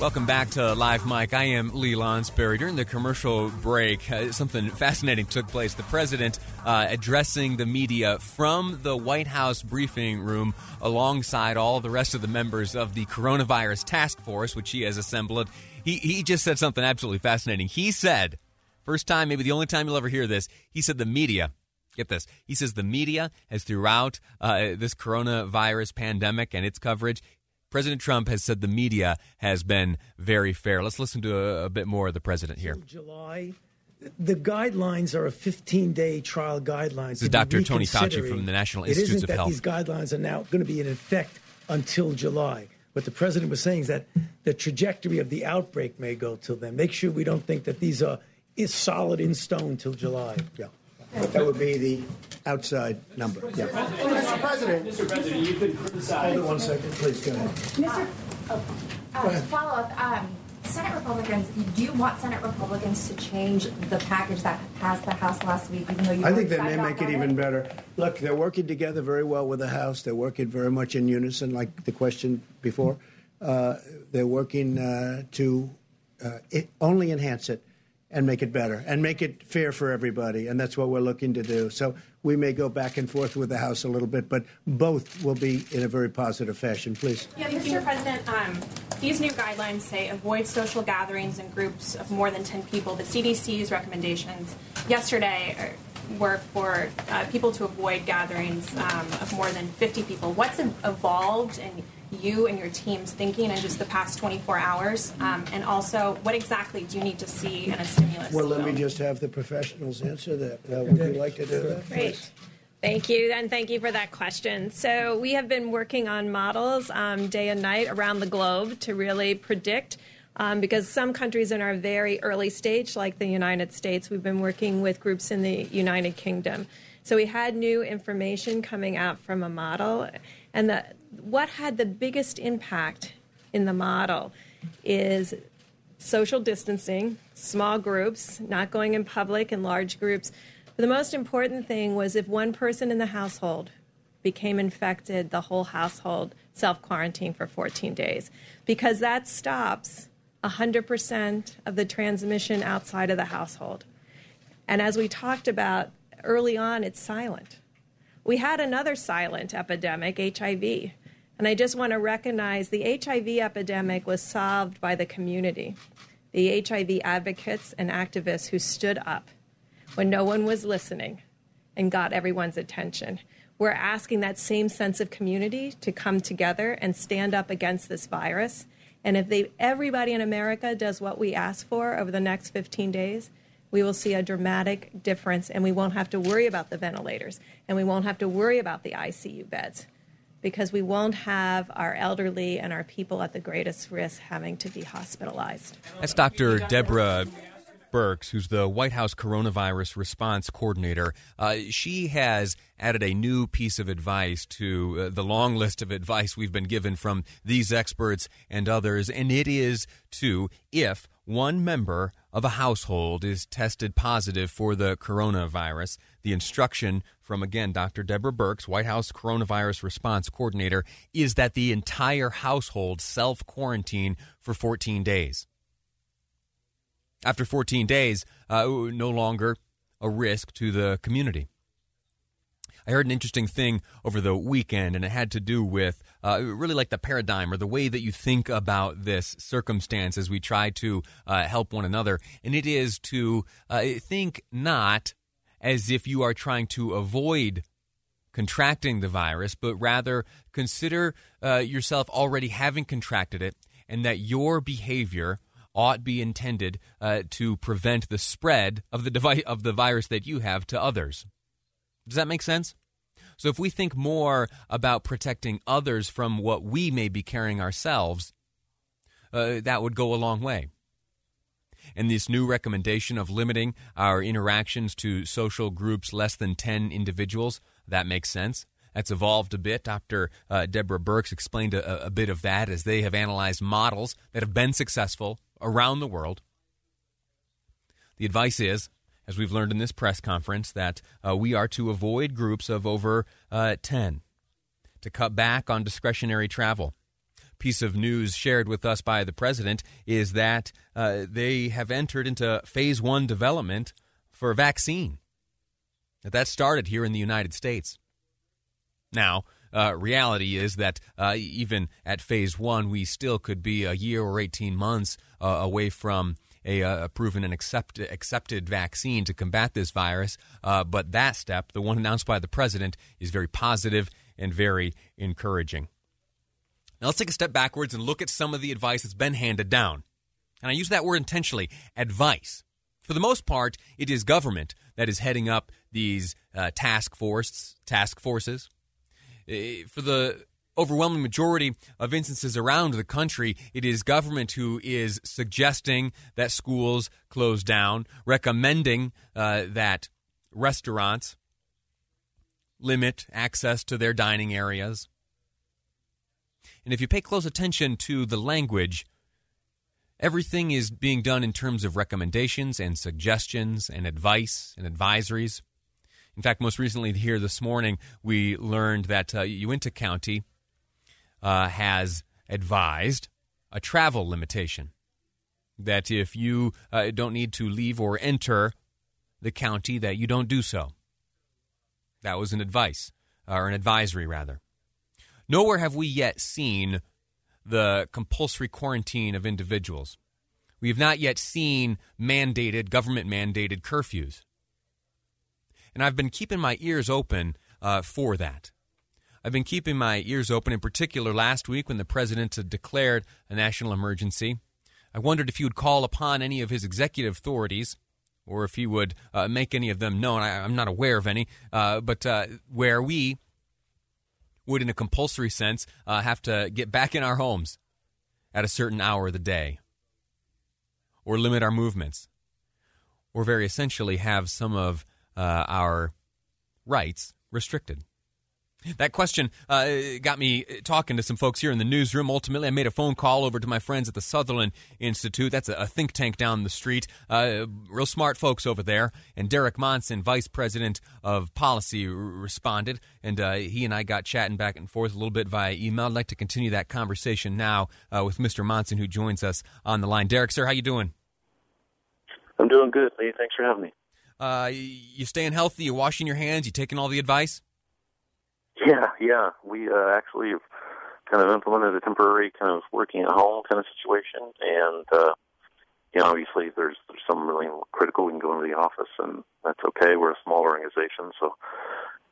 Welcome back to Live Mic. I am Lee Lonsberry. During the commercial break, uh, something fascinating took place. The president uh, addressing the media from the White House briefing room alongside all the rest of the members of the coronavirus task force, which he has assembled. He, he just said something absolutely fascinating. He said, first time, maybe the only time you'll ever hear this, he said the media get this. He says the media has throughout uh, this coronavirus pandemic and its coverage President Trump has said the media has been very fair. Let's listen to a, a bit more of the president here. July. The guidelines are a 15 day trial guidelines. This is Dr. Tony Fauci from the National Institutes of Health. These guidelines are now going to be in effect until July. What the president was saying is that the trajectory of the outbreak may go till then. Make sure we don't think that these are is solid in stone till July. Yeah. That would be the outside number. Yeah. Mr. President, Mr. President, you could criticize. Hold on one second, please. Go ahead. Mr. Oh, uh, follow up. Um, Senate Republicans, do you want Senate Republicans to change the package that passed the House last week? Even though you I think they may make it even better. Look, they're working together very well with the House. They're working very much in unison, like the question before. Uh, they're working uh, to uh, it, only enhance it and make it better and make it fair for everybody. And that's what we're looking to do. So we may go back and forth with the House a little bit, but both will be in a very positive fashion. Please. Yeah, Mr. President, um, these new guidelines say avoid social gatherings in groups of more than 10 people. The CDC's recommendations yesterday were for uh, people to avoid gatherings um, of more than 50 people. What's evolved and you and your team's thinking in just the past 24 hours? Um, and also, what exactly do you need to see in a stimulus? Well, let me just have the professionals answer that. Uh, would you like to do that? Great. Thank you, and thank you for that question. So, we have been working on models um, day and night around the globe to really predict. Um, because some countries in our very early stage, like the United States, we've been working with groups in the United Kingdom. So we had new information coming out from a model, and the, what had the biggest impact in the model is social distancing, small groups, not going in public in large groups. But the most important thing was if one person in the household became infected, the whole household self quarantine for 14 days, because that stops 100% of the transmission outside of the household. And as we talked about early on, it's silent. We had another silent epidemic, HIV. And I just want to recognize the HIV epidemic was solved by the community, the HIV advocates and activists who stood up when no one was listening and got everyone's attention. We're asking that same sense of community to come together and stand up against this virus. And if they, everybody in America does what we ask for over the next 15 days, we will see a dramatic difference and we won't have to worry about the ventilators and we won't have to worry about the ICU beds because we won't have our elderly and our people at the greatest risk having to be hospitalized. That's Dr. Deborah Birx, who's the White House coronavirus response coordinator. Uh, she has added a new piece of advice to uh, the long list of advice we've been given from these experts and others, and it is to if one member of a household is tested positive for the coronavirus, the instruction from, again, Dr. Deborah Birx, White House coronavirus response coordinator, is that the entire household self quarantine for 14 days. After 14 days, uh, no longer a risk to the community. I heard an interesting thing over the weekend, and it had to do with uh, really like the paradigm or the way that you think about this circumstance as we try to uh, help one another. And it is to uh, think not as if you are trying to avoid contracting the virus, but rather consider uh, yourself already having contracted it and that your behavior ought be intended uh, to prevent the spread of the device of the virus that you have to others. Does that make sense? So if we think more about protecting others from what we may be carrying ourselves, uh, that would go a long way. And this new recommendation of limiting our interactions to social groups less than 10 individuals, that makes sense. That's evolved a bit. Dr. Uh, Deborah Birx explained a, a bit of that as they have analyzed models that have been successful around the world. The advice is, as we've learned in this press conference, that uh, we are to avoid groups of over uh, 10, to cut back on discretionary travel. Piece of news shared with us by the president is that uh, they have entered into phase one development for a vaccine. That started here in the United States. Now, uh, reality is that uh, even at phase one, we still could be a year or 18 months uh, away from a, uh, a, proven and accept, accepted vaccine to combat this virus. Uh, but that step, the one announced by the president, is very positive and very encouraging. Now, let's take a step backwards and look at some of the advice that's been handed down. And I use that word intentionally advice. For the most part, it is government that is heading up these uh, task force task forces Eh, for the overwhelming majority of instances around the country, it is government who is suggesting that schools close down, recommending uh, that restaurants limit access to their dining areas. And if you pay close attention to the language, everything is being done in terms of recommendations and suggestions and advice and advisories. In fact, most recently here this morning, we learned that uh, Uintah County uh, has advised a travel limitation. That if you uh, don't need to leave or enter the county, that you don't do so. That was an advice, or an advisory, rather. Nowhere have we yet seen the compulsory quarantine of individuals. We have not yet seen mandated, government mandated curfews. And I've been keeping my ears open uh, for that. I've been keeping my ears open, in particular last week when the president declared a national emergency. I wondered if he would call upon any of his executive authorities or if he would uh, make any of them known. I, am not aware of any, uh, but uh, where we would, in a compulsory sense, uh, have to get back in our homes at a certain hour of the day or limit our movements or very essentially have some of uh, our rights restricted? That question uh, got me talking to some folks here in the newsroom. Ultimately, I made a phone call over to my friends at the Sutherland Institute. That's a, think tank down the street. Uh, real smart folks over there. And Derek Monson, Vice President of Policy, r- responded. And uh, he and I got chatting back and forth a little bit via email. I'd like to continue that conversation now uh, with Mr. Monson, who joins us on the line. Derek, sir, how you doing? I'm doing good, Lee. Thanks for having me. Uh, you staying healthy? You washing your hands? You taking all the advice? Yeah, yeah. We uh, actually have kind of implemented a temporary kind of working at home kind of situation, and uh, you know, obviously there's there's some really critical. We can go into the office, and that's okay. We're a small organization, so.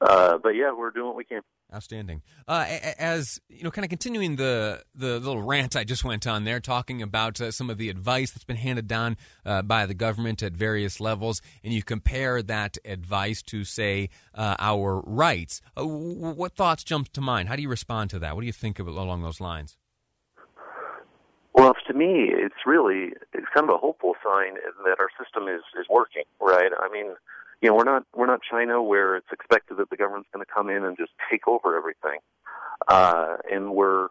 Uh, but yeah, we're doing what we can. Outstanding. Uh, as you know, kind of continuing the the little rant I just went on there, talking about uh, some of the advice that's been handed down uh, by the government at various levels, and you compare that advice to, say, uh, our rights. Uh, what thoughts jump to mind? How do you respond to that? What do you think of along those lines? Well, to me, it's really it's kind of a hopeful sign that our system is is working. Right? I mean you know, we're not we're not China where it's expected that the government's going to come in and just take over everything. Uh, and we're,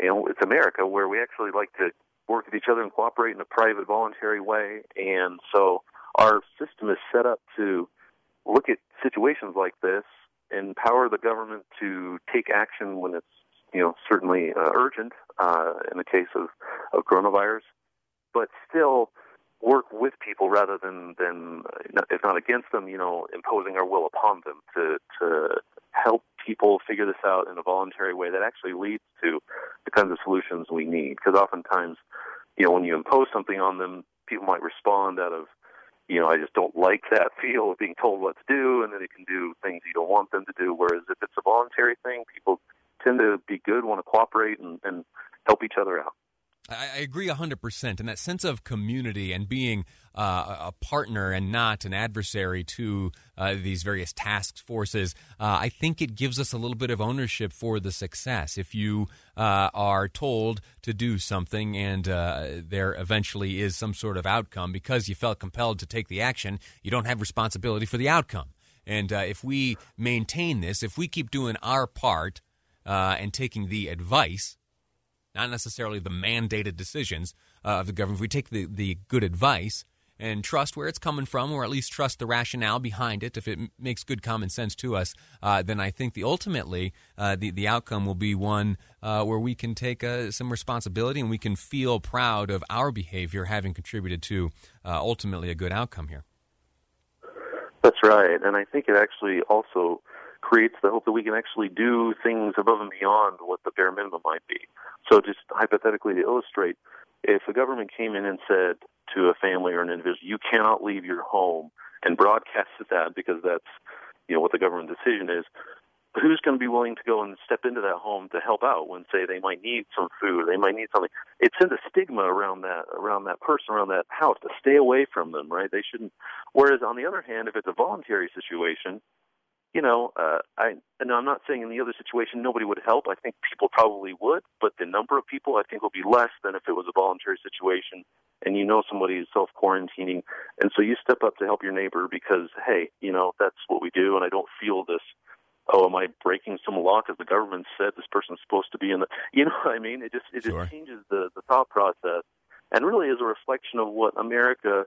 you know, it's America where we actually like to work with each other and cooperate in a private, voluntary way. And so our system is set up to look at situations like this, empower the government to take action when it's, you know, certainly uh, urgent uh, in the case of, of coronavirus, but still work with people rather than than uh, if not against them, you know, imposing our will upon them to to help people figure this out in a voluntary way that actually leads to the kinds of solutions we need. Because oftentimes, you know, when you impose something on them, people might respond out of you know, I just don't like that feel of being told what to do, and then they can do things you don't want them to do. Whereas if it's a voluntary thing, people tend to be good, want to cooperate, and, and help each other out. I, agree 100%. And that sense of community and being uh, a partner and not an adversary to uh, these various task forces, uh, I think it gives us a little bit of ownership for the success. If you uh, are told to do something and uh, there eventually is some sort of outcome because you felt compelled to take the action, you don't have responsibility for the outcome. And uh, if we maintain this, if we keep doing our part and taking the advice, not necessarily the mandated decisions uh, of the government. If we take the, the good advice and trust where it's coming from, or at least trust the rationale behind it, if it m- makes good common sense to us, uh, then I think the ultimately uh, the the outcome will be one uh, where we can take uh, some responsibility and we can feel proud of our behavior having contributed to uh, ultimately a good outcome here. That's right, and I think it actually also creates the hope that we can actually do things above and beyond what the bare minimum might be. So, just hypothetically to illustrate, if the government came in and said to a family or an individual, "You cannot leave your home," and broadcasted that because that's you know what the government decision is, who's going to be willing to go and step into that home to help out when say they might need some food they might need something? It sends a stigma around that around that person around that house to stay away from them right? They shouldn't. Whereas on the other hand if it's a voluntary situation you know, uh, I and I'm not saying in the other situation nobody would help. I think people probably would, but the number of people I think will be less than if it was a voluntary situation and you know somebody is self quarantining, and so you step up to help your neighbor because hey, you know that's what we do, and I don't feel this. Oh, am I breaking some law because the government said this person's supposed to be in the? You know what I mean? It just it sure. just changes the the thought process, and really is a reflection of what America,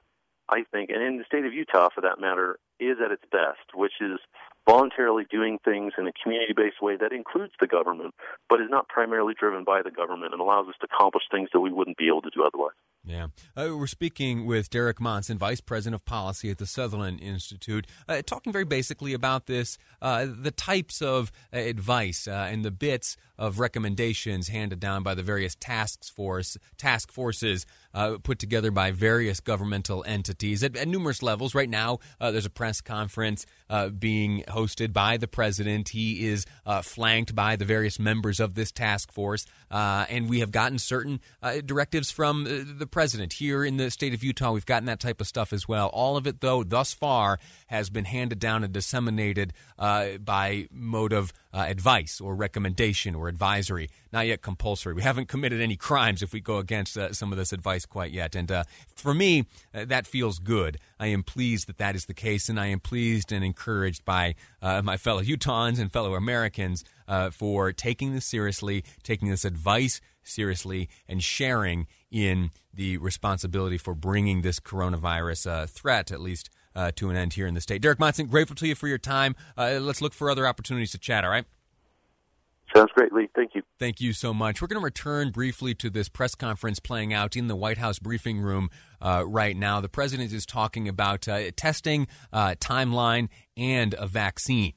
I think, and in the state of Utah for that matter, is at its best, which is voluntarily doing things in a community based way that includes the government, but is not primarily driven by the government and allows us to accomplish things that we wouldn't be able to do otherwise. Yeah. Uh, we're speaking with Derek Monson, Vice President of Policy at the Sutherland Institute, uh, talking very basically about this uh, the types of uh, advice uh, and the bits of recommendations handed down by the various task force task forces uh, put together by various governmental entities at, at numerous levels. Right now, uh, there's a press conference uh, being hosted by the president. He is uh, flanked by the various members of this task force, and we have gotten certain directives from the president. Here in the state of Utah, we've gotten that type of stuff as well. All of it, though, thus far has been handed down and disseminated uh, by mode of uh, advice or recommendation or advisory, not yet compulsory. We haven't committed any crimes if we go against uh, some of this advice quite yet. And uh, for me, uh, that feels good. I am pleased that that is the case, and I am pleased and encouraged by uh, my fellow Utahns and fellow Americans for taking this seriously, taking this advice seriously, and sharing in the responsibility for bringing this coronavirus uh, threat, at least, uh, to an end here in the state. Derek Monson, grateful to you for your time. Uh, let's look for other opportunities to chat, all right? Sounds great, Lee. Thank you. Thank you so much. We're going to return briefly to this press conference playing out in the White House briefing room uh, right now. The president is talking about uh, testing, uh, timeline, and a vaccine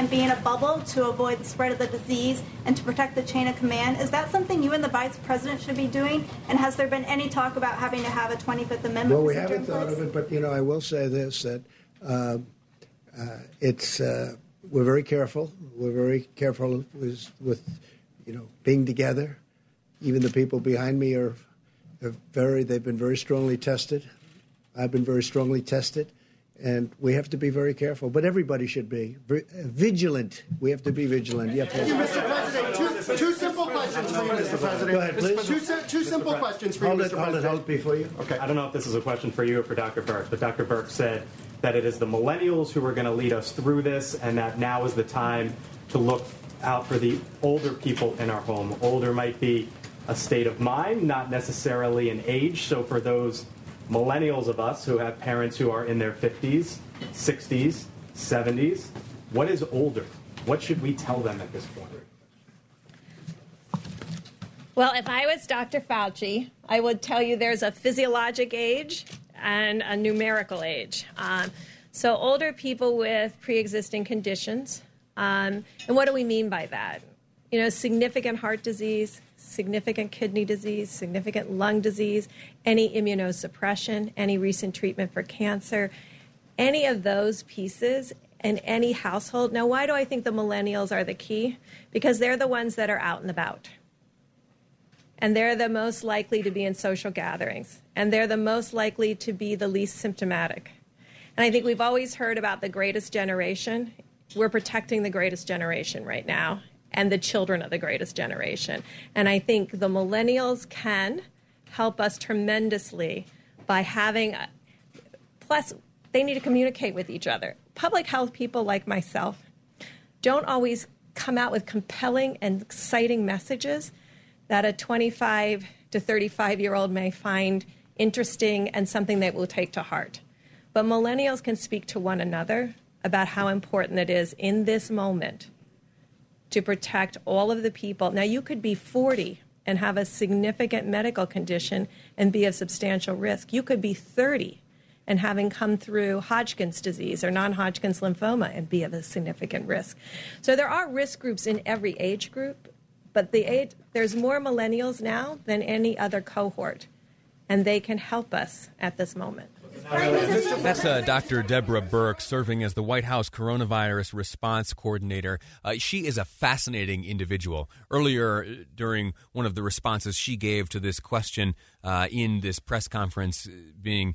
and be in a bubble to avoid the spread of the disease and to protect the chain of command. Is that something you and the vice president should be doing? And has there been any talk about having to have a 25th Amendment? Well, we haven't thought of it, but you know, I will say this: that uh, uh, it's uh, we're very careful. We're very careful with, with you know being together. Even the people behind me are, are very. They've been very strongly tested. I've been very strongly tested and we have to be very careful. But everybody should be uh, vigilant. We have to be vigilant. Thank you, Mr. President. Two, two simple questions for you, Mr. President. Go ahead, please. Two, two simple questions for you, Mr. it, President. Hold it, hold it before you. Okay. I don't know if this is a question for you or for Dr. Burke, but Dr. Burke said that it is the millennials who are going to lead us through this, and that now is the time to look out for the older people in our home. Older might be a state of mind, not necessarily an age. So for those millennials of us who have parents who are in their 50s, 60s, 70s. What is older? What should we tell them at this point? Well, if I was Dr. Fauci, I would tell you there's a physiologic age and a numerical age. Um, so, older people with pre existing conditions. Um, and what do we mean by that? You know, significant heart disease, significant kidney disease, significant lung disease, any immunosuppression, any recent treatment for cancer, any of those pieces in any household. Now, why do I think the millennials are the key? Because they're the ones that are out and about. and they're the most likely to be in social gatherings, and they're the most likely to be the least symptomatic. And I think we've always heard about the greatest generation. We're protecting the greatest generation right now and the children of the greatest generation. And I think the millennials can help us tremendously by having, a, plus, they need to communicate with each other. Public health people like myself don't always come out with compelling and exciting messages that a 25 to 35 year old may find interesting and something they will take to heart. But millennials can speak to one another about how important it is in this moment to protect all of the people. Now, you could be 40 and have a significant medical condition and be of substantial risk. You could be 30 and having come through Hodgkin's disease or non Hodgkin's lymphoma and be of a significant risk. So there are risk groups in every age group, but the age, there's more millennials now than any other cohort, and they can help us at this moment. That's uh, Dr. Deborah Birx serving as the White House coronavirus response coordinator. Uh, she is a fascinating individual. Earlier, uh, during one of the responses she gave to this question uh, in this press conference uh, being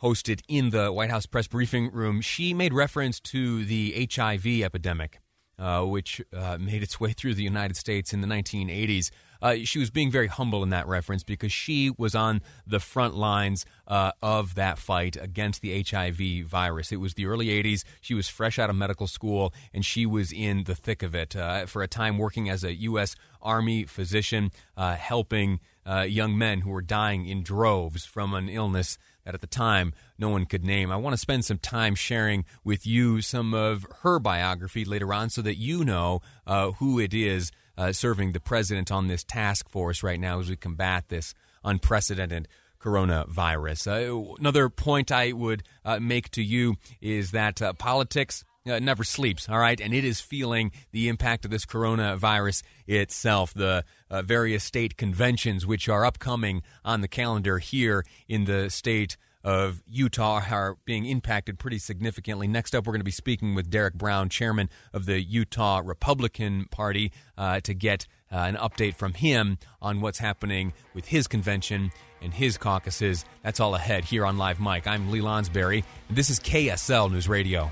hosted in the White House press briefing room, she made reference to the HIV epidemic, uh, which made its way through the United States in the 1980s. Uh, she was being very humble in that reference because she was on the front lines uh, of that fight against the HIV virus. It was the early 80s. She was fresh out of medical school and she was in the thick of it uh, for a time working as a U.S. Army physician, uh, helping uh, young men who were dying in droves from an illness that at the time no one could name. I want to spend some time sharing with you some of her biography later on so that you know uh, who it is uh, serving the president on this task force right now as we combat this unprecedented coronavirus. Uh, another point I would uh, make to you is that uh, politics uh, never sleeps, all right? And it is feeling the impact of this coronavirus itself. The uh, various state conventions, which are upcoming on the calendar here in the state of Utah are being impacted pretty significantly. Next up, we're going to be speaking with Derek Brown, chairman of the Utah Republican Party, uh, to get uh, an update from him on what's happening with his convention and his caucuses. That's all ahead here on Live Mic. I'm Lee Lonsberry, and this is KSL News Radio.